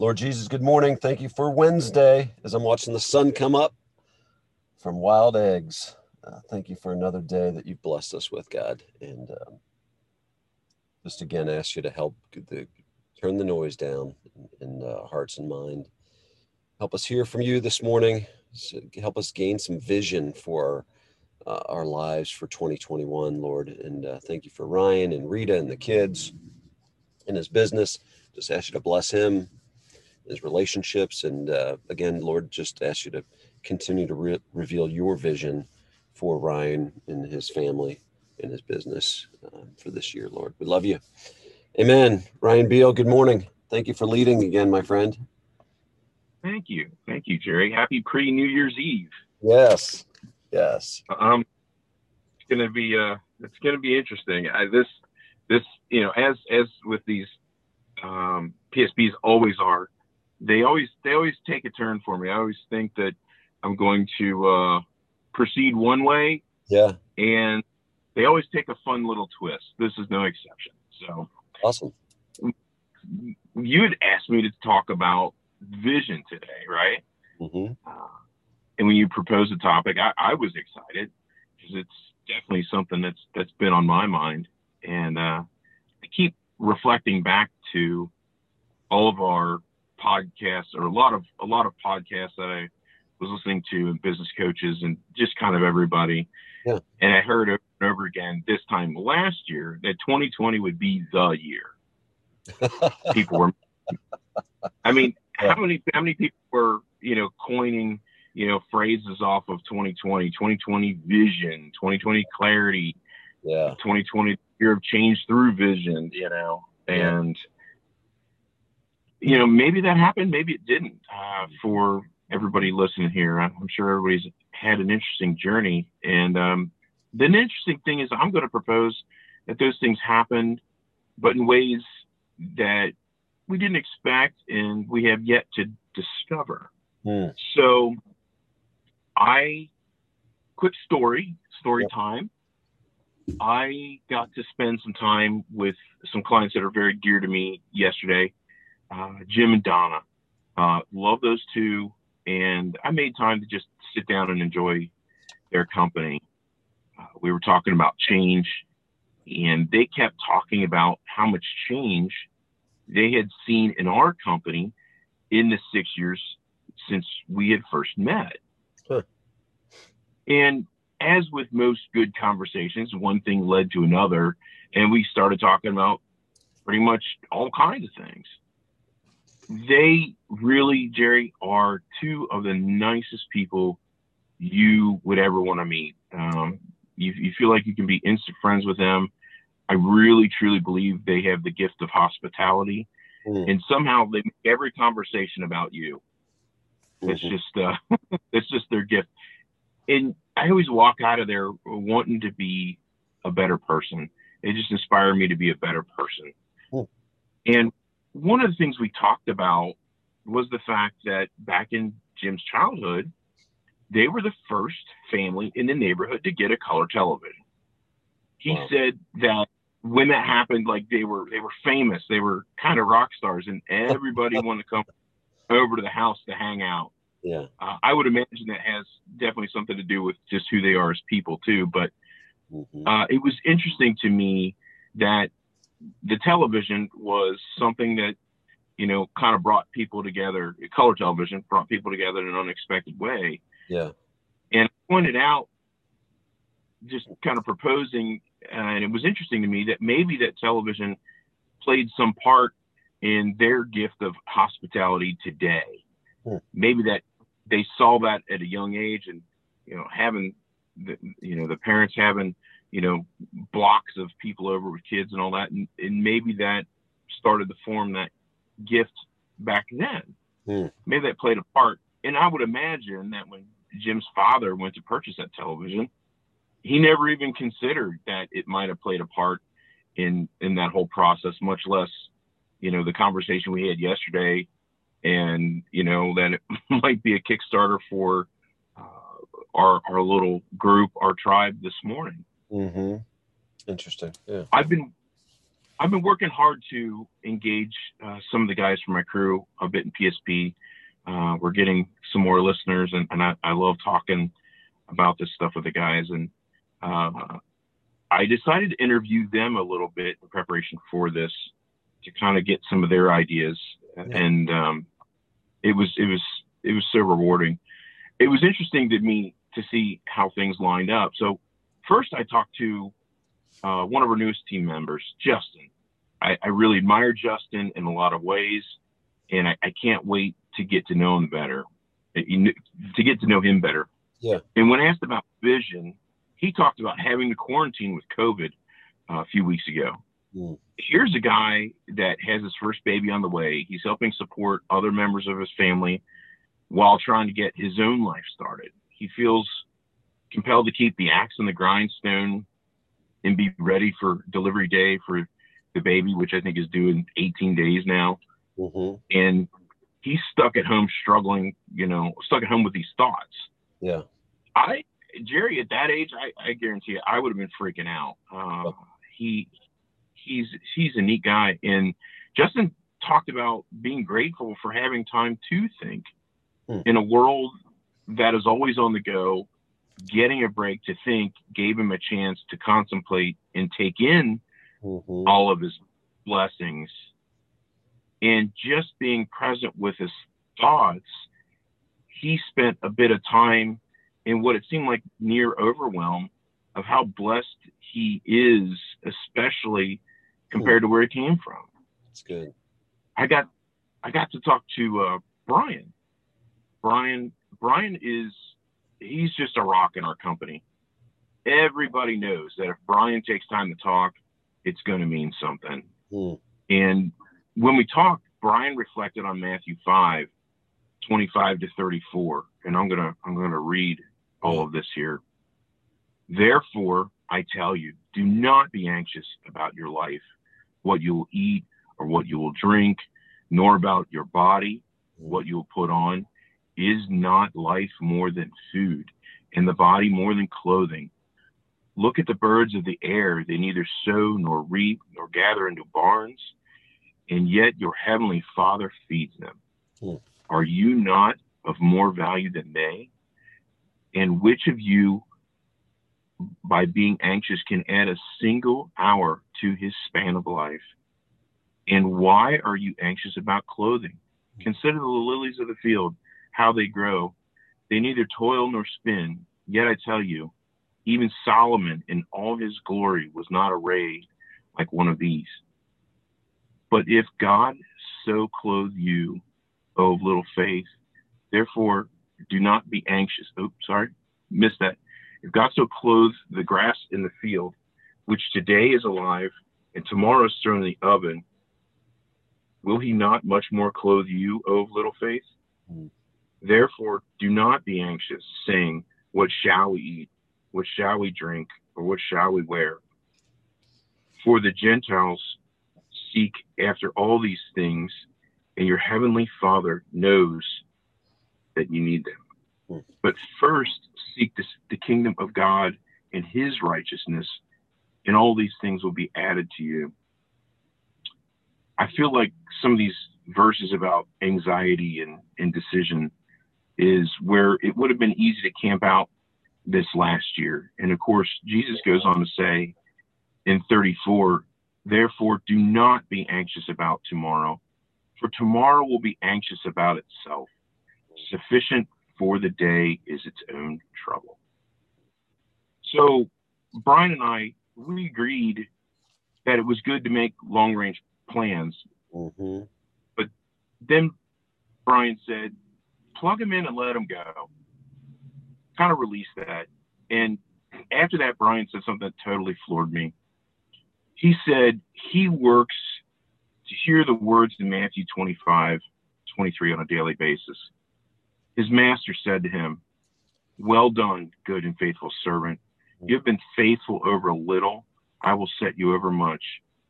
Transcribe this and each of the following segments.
Lord Jesus, good morning. Thank you for Wednesday as I'm watching the sun come up from wild eggs. Uh, thank you for another day that you've blessed us with, God. And um, just again, ask you to help the, turn the noise down in, uh, hearts and mind. Help us hear from you this morning. So help us gain some vision for uh, our lives for 2021, Lord. And uh, thank you for Ryan and Rita and the kids and his business. Just ask you to bless him, his relationships. And uh, again, Lord, just ask you to continue to re- reveal your vision for Ryan and his family and his business uh, for this year, Lord. We love you. Amen. Ryan Beal, good morning. Thank you for leading again, my friend. Thank you. Thank you, Jerry. Happy pre New Year's Eve. Yes. Yes. Um, it's gonna be uh, it's gonna be interesting. I, this, this, you know, as as with these um, PSPs always are, they always they always take a turn for me. I always think that I'm going to uh, proceed one way. Yeah. And they always take a fun little twist. This is no exception. So awesome. You had asked me to talk about vision today, right? Mm-hmm. Uh, and when you proposed the topic, I, I was excited because it's definitely something that's that's been on my mind, and uh, I keep reflecting back to all of our podcasts or a lot of a lot of podcasts that I was listening to and business coaches and just kind of everybody. Yeah. And I heard over and over again this time last year that 2020 would be the year. people were I mean, yeah. how many how many people were, you know, coining, you know, phrases off of 2020, 2020 vision, 2020 clarity, yeah, 2020 year of change through vision, you know, and yeah. You know, maybe that happened, maybe it didn't. Uh, for everybody listening here, I'm sure everybody's had an interesting journey, and um, the interesting thing is, I'm going to propose that those things happened, but in ways that we didn't expect and we have yet to discover. Mm. So, I, quick story, story yep. time. I got to spend some time with some clients that are very dear to me yesterday, uh, Jim and Donna. Uh, love those two, and I made time to just sit down and enjoy their company. Uh, we were talking about change, and they kept talking about how much change they had seen in our company in the six years since we had first met. Huh. And as with most good conversations, one thing led to another, and we started talking about pretty much all kinds of things. They really, Jerry, are two of the nicest people you would ever want to meet. Um, you, you feel like you can be instant friends with them. I really, truly believe they have the gift of hospitality, mm. and somehow they make every conversation about you. Mm-hmm. It's just, uh, it's just their gift. And I always walk out of there wanting to be a better person. It just inspired me to be a better person. Mm. And one of the things we talked about was the fact that back in Jim's childhood, they were the first family in the neighborhood to get a color television. He wow. said that when that happened, like they were they were famous, they were kind of rock stars, and everybody wanted to come over to the house to hang out. Yeah, uh, I would imagine that has definitely something to do with just who they are as people too. But mm-hmm. uh, it was interesting to me that the television was something that you know kind of brought people together. Color television brought people together in an unexpected way. Yeah, and pointed out just kind of proposing, uh, and it was interesting to me that maybe that television played some part in their gift of hospitality today. Hmm. Maybe that they saw that at a young age, and you know, having the you know the parents having you know blocks of people over with kids and all that, and, and maybe that started to form that gift back then. Hmm. Maybe that played a part, and I would imagine that when Jim's father went to purchase that television, he never even considered that it might have played a part in in that whole process, much less, you know, the conversation we had yesterday, and you know that it might be a Kickstarter for uh, our our little group, our tribe this morning. Mm-hmm. Interesting. Yeah. I've been I've been working hard to engage uh, some of the guys from my crew a bit in PSP. Uh, we're getting some more listeners, and, and I, I, love talking about this stuff with the guys. And uh, I decided to interview them a little bit in preparation for this to kind of get some of their ideas. Yeah. And um, it was it was it was so rewarding. It was interesting to me to see how things lined up. So first, I talked to uh, one of our newest team members, Justin. I, I, really admire Justin in a lot of ways, and I, I can't wait to get to know him better, uh, to get to know him better. Yeah. And when asked about vision, he talked about having to quarantine with COVID uh, a few weeks ago. Mm. Here's a guy that has his first baby on the way. He's helping support other members of his family while trying to get his own life started. He feels compelled to keep the axe in the grindstone and be ready for delivery day for the baby, which I think is due in 18 days now. Mm-hmm. And he's stuck at home struggling, you know, stuck at home with these thoughts. Yeah. I, Jerry, at that age, I, I guarantee you, I would have been freaking out. Uh, he, he's, he's a neat guy. And Justin talked about being grateful for having time to think hmm. in a world that is always on the go getting a break to think gave him a chance to contemplate and take in mm-hmm. all of his blessings. And just being present with his thoughts he spent a bit of time in what it seemed like near overwhelm of how blessed he is especially compared to where he came from. It's good. I got i got to talk to uh, brian. Brian brian is he's just a rock in our company. Everybody knows that if Brian takes time to talk, it's going to mean something. Mm. And when we talked, Brian reflected on Matthew 5, 25 to 34. And I'm going to, I'm going to read all of this here. Therefore, I tell you, do not be anxious about your life, what you will eat or what you will drink, nor about your body, what you will put on. Is not life more than food, and the body more than clothing? Look at the birds of the air. They neither sow nor reap nor gather into barns, and yet your heavenly Father feeds them. Hmm. Are you not of more value than they? And which of you, by being anxious, can add a single hour to his span of life? And why are you anxious about clothing? Consider the lilies of the field how they grow. They neither toil nor spin. Yet I tell you, even Solomon in all his glory was not arrayed like one of these. But if God so clothe you, O of little faith, therefore do not be anxious. Oh, sorry, missed that. If God so clothes the grass in the field, which today is alive and tomorrow is thrown in the oven, will he not much more clothe you, O of little faith? Hmm. Therefore, do not be anxious, saying, What shall we eat? What shall we drink? Or what shall we wear? For the Gentiles seek after all these things, and your heavenly Father knows that you need them. But first, seek this, the kingdom of God and his righteousness, and all these things will be added to you. I feel like some of these verses about anxiety and indecision is where it would have been easy to camp out this last year. And of course, Jesus goes on to say in 34, therefore do not be anxious about tomorrow, for tomorrow will be anxious about itself. Sufficient for the day is its own trouble. So Brian and I, we agreed that it was good to make long range plans. Mm-hmm. But then Brian said, plug him in and let him go. Kind of release that. And after that, Brian said something that totally floored me. He said he works to hear the words in Matthew 25, 23 on a daily basis. His master said to him, Well done, good and faithful servant. You have been faithful over a little. I will set you over much.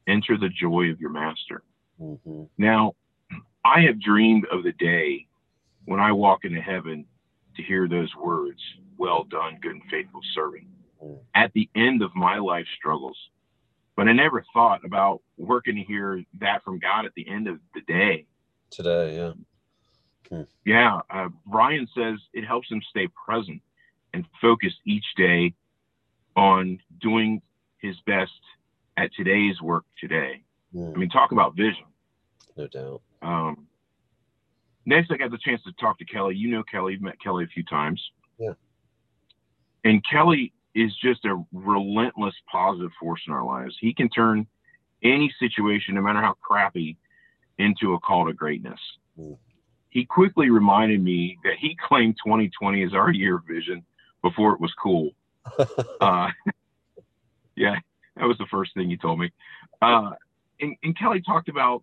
Enter the joy of your master. Mm-hmm. Now, I have dreamed of the day when I walk into heaven to hear those words, well done, good and faithful servant. Mm. At the end of my life struggles, but I never thought about working to hear that from God at the end of the day. Today, yeah. Hmm. Yeah. Uh, Ryan says it helps him stay present and focused each day on doing his best at today's work today. Hmm. I mean, talk about vision. No doubt. Um, next, I got the chance to talk to Kelly. You know Kelly, you've met Kelly a few times. Yeah. And Kelly is just a relentless positive force in our lives. He can turn any situation, no matter how crappy, into a call to greatness. Mm. He quickly reminded me that he claimed 2020 as our year of vision before it was cool. uh, yeah, that was the first thing he told me. Uh, and, and Kelly talked about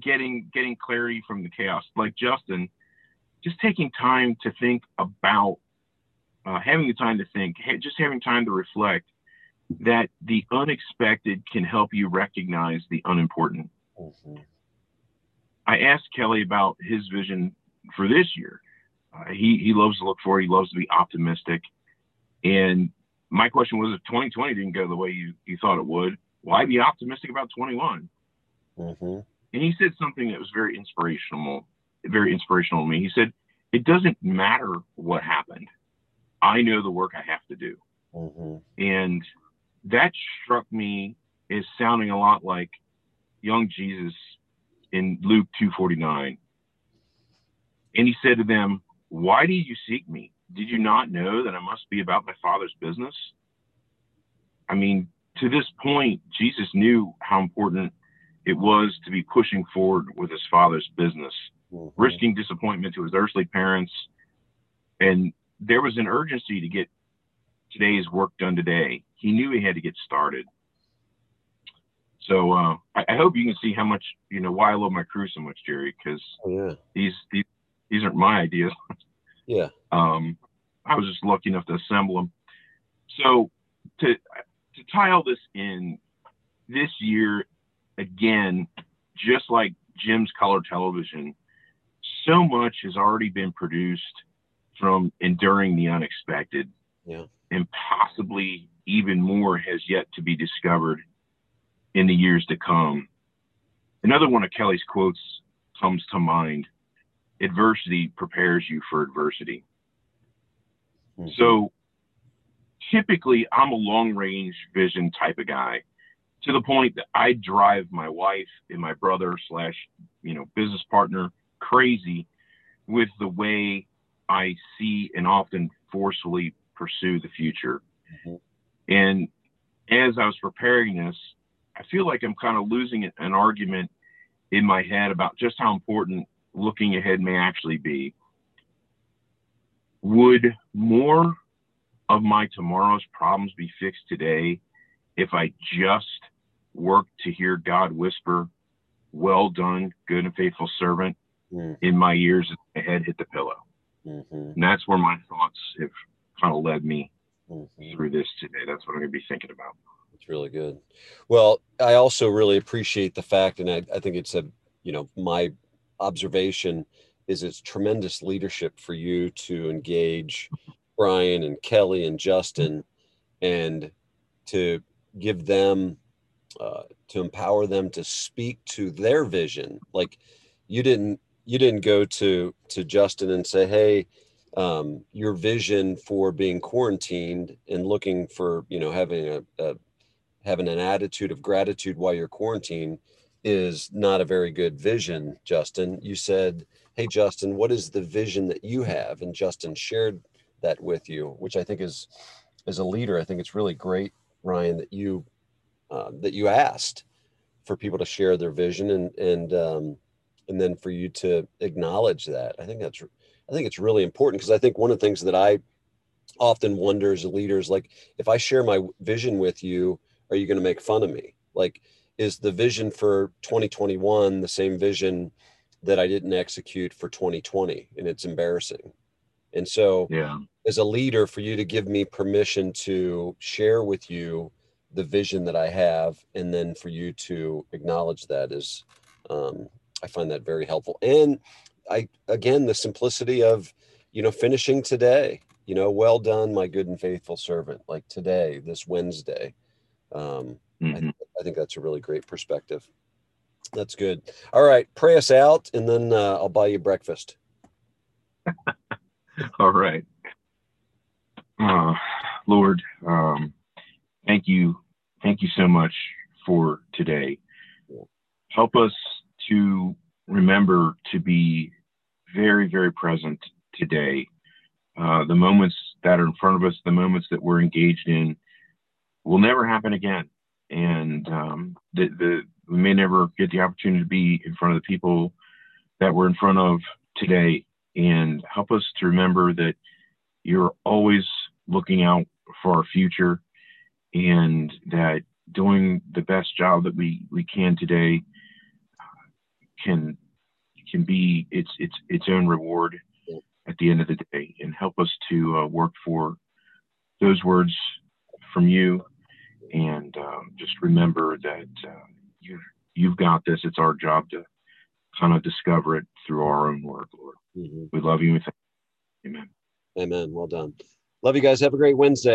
getting getting clarity from the chaos, like Justin, just taking time to think about uh, having the time to think, just having time to reflect that the unexpected can help you recognize the unimportant. Mm-hmm. I asked Kelly about his vision for this year. Uh, he he loves to look forward. He loves to be optimistic. And my question was, if 2020 didn't go the way you, you thought it would, why be optimistic about 21? Mm-hmm. And he said something that was very inspirational, very inspirational to me. He said, "It doesn't matter what happened. I know the work I have to do." Mm-hmm. And that struck me as sounding a lot like young Jesus in Luke 2:49. And he said to them, "Why do you seek me? Did you not know that I must be about my Father's business?" I mean, to this point, Jesus knew how important it was to be pushing forward with his Father's business, mm-hmm. risking disappointment to his earthly parents, and there was an urgency to get today's work done today. He knew he had to get started. So uh, I, I, hope you can see how much you know why I love my crew so much, Jerry, because oh, yeah. these, these these aren't my ideas. yeah. Um, I was just lucky enough to assemble them. So to to tie all this in, this year again, just like Jim's color television, so much has already been produced from enduring the unexpected. Yeah. And possibly even more has yet to be discovered in the years to come. Another one of Kelly's quotes comes to mind adversity prepares you for adversity. Mm-hmm. So typically, I'm a long range vision type of guy to the point that I drive my wife and my brother slash you know business partner crazy with the way I see and often forcefully pursue the future. Mm-hmm. And as I was preparing this, I feel like I'm kind of losing an argument in my head about just how important looking ahead may actually be. Would more of my tomorrow's problems be fixed today if I just worked to hear God whisper, Well done, good and faithful servant, mm. in my ears as my head hit the pillow? Mm-hmm. And that's where my thoughts have kind of led me mm-hmm. through this today. That's what I'm going to be thinking about. It's really good. Well, I also really appreciate the fact, and I, I think it's a, you know, my observation is it's tremendous leadership for you to engage Brian and Kelly and Justin and to give them, uh, to empower them to speak to their vision. Like you didn't, you didn't go to, to Justin and say, Hey, um, your vision for being quarantined and looking for, you know, having a, a having an attitude of gratitude while you're quarantined is not a very good vision, Justin. You said, Hey, Justin, what is the vision that you have? And Justin shared that with you, which I think is, as a leader, I think it's really great, Ryan, that you, uh, that you asked for people to share their vision and, and, um, and then for you to acknowledge that. I think that's, I think it's really important because I think one of the things that I often wonder as leaders, like if I share my vision with you, are you going to make fun of me? Like, is the vision for 2021 the same vision that I didn't execute for 2020? And it's embarrassing. And so, yeah, as a leader, for you to give me permission to share with you the vision that I have, and then for you to acknowledge that is, um, I find that very helpful. And I, again, the simplicity of, you know, finishing today, you know, well done, my good and faithful servant, like today, this Wednesday um, Mhm. I think that's a really great perspective. That's good. All right, pray us out, and then uh, I'll buy you breakfast. All right. Uh, Lord, um, thank you. Thank you so much for today. Help us to remember to be very, very present today. Uh, the moments that are in front of us, the moments that we're engaged in, will never happen again. And um, the, the, we may never get the opportunity to be in front of the people that we're in front of today and help us to remember that you're always looking out for our future and that doing the best job that we, we can today uh, can can be its its its own reward at the end of the day and help us to uh, work for those words from you and um, just remember that uh, you you've got this it's our job to kind of discover it through our own work lord Mhm. we love you. and thank you. Amen. Amen. Well done. Love you guys. Have a great Wednesday.